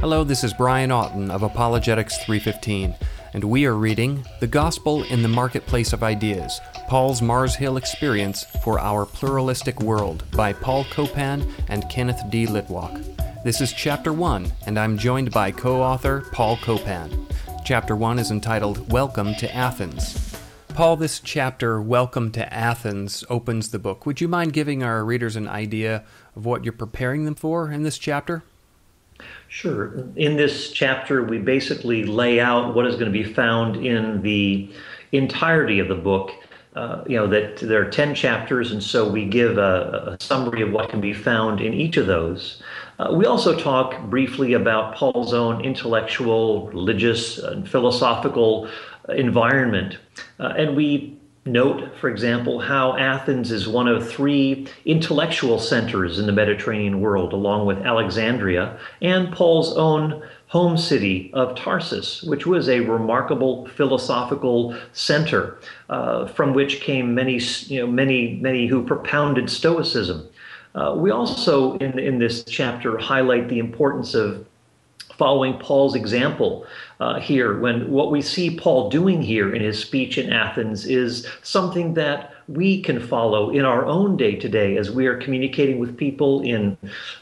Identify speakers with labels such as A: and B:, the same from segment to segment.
A: Hello, this is Brian Auten of Apologetics 315, and we are reading The Gospel in the Marketplace of Ideas Paul's Mars Hill Experience for Our Pluralistic World by Paul Copan and Kenneth D. Litwak. This is Chapter 1, and I'm joined by co author Paul Copan. Chapter 1 is entitled Welcome to Athens. Paul, this chapter, Welcome to Athens, opens the book. Would you mind giving our readers an idea of what you're preparing them for in this chapter?
B: Sure. In this chapter, we basically lay out what is going to be found in the entirety of the book. Uh, you know that there are 10 chapters, and so we give a, a summary of what can be found in each of those. Uh, we also talk briefly about Paul's own intellectual, religious, and philosophical environment. Uh, and we note, for example, how Athens is one of three intellectual centers in the Mediterranean world, along with Alexandria and Paul's own home city of Tarsus, which was a remarkable philosophical center uh, from which came many, you know, many, many who propounded Stoicism. Uh, we also, in, in this chapter, highlight the importance of following Paul's example uh, here, when what we see Paul doing here in his speech in Athens is something that we can follow in our own day to day as we are communicating with people in,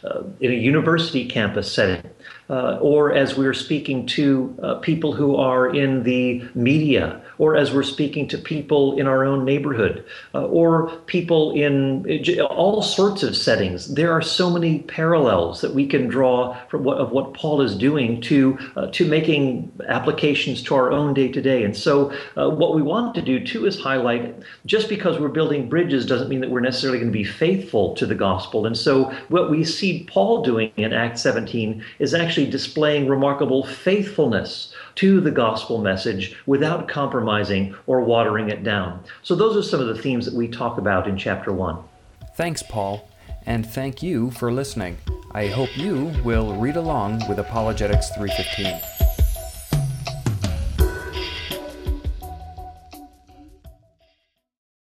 B: uh, in a university campus setting uh, or as we're speaking to uh, people who are in the media, or as we're speaking to people in our own neighborhood, uh, or people in all sorts of settings. There are so many parallels that we can draw from what, of what Paul is doing to uh, to making applications to our own day to day. And so, uh, what we want to do too is highlight just because we're building bridges doesn't mean that we're necessarily going to be faithful to the gospel. And so, what we see Paul doing in Acts 17 is actually displaying remarkable faithfulness to the gospel message without compromising or watering it down. So, those are some of the themes that we talk about in chapter 1.
A: Thanks, Paul, and thank you for listening. I hope you will read along with Apologetics 315.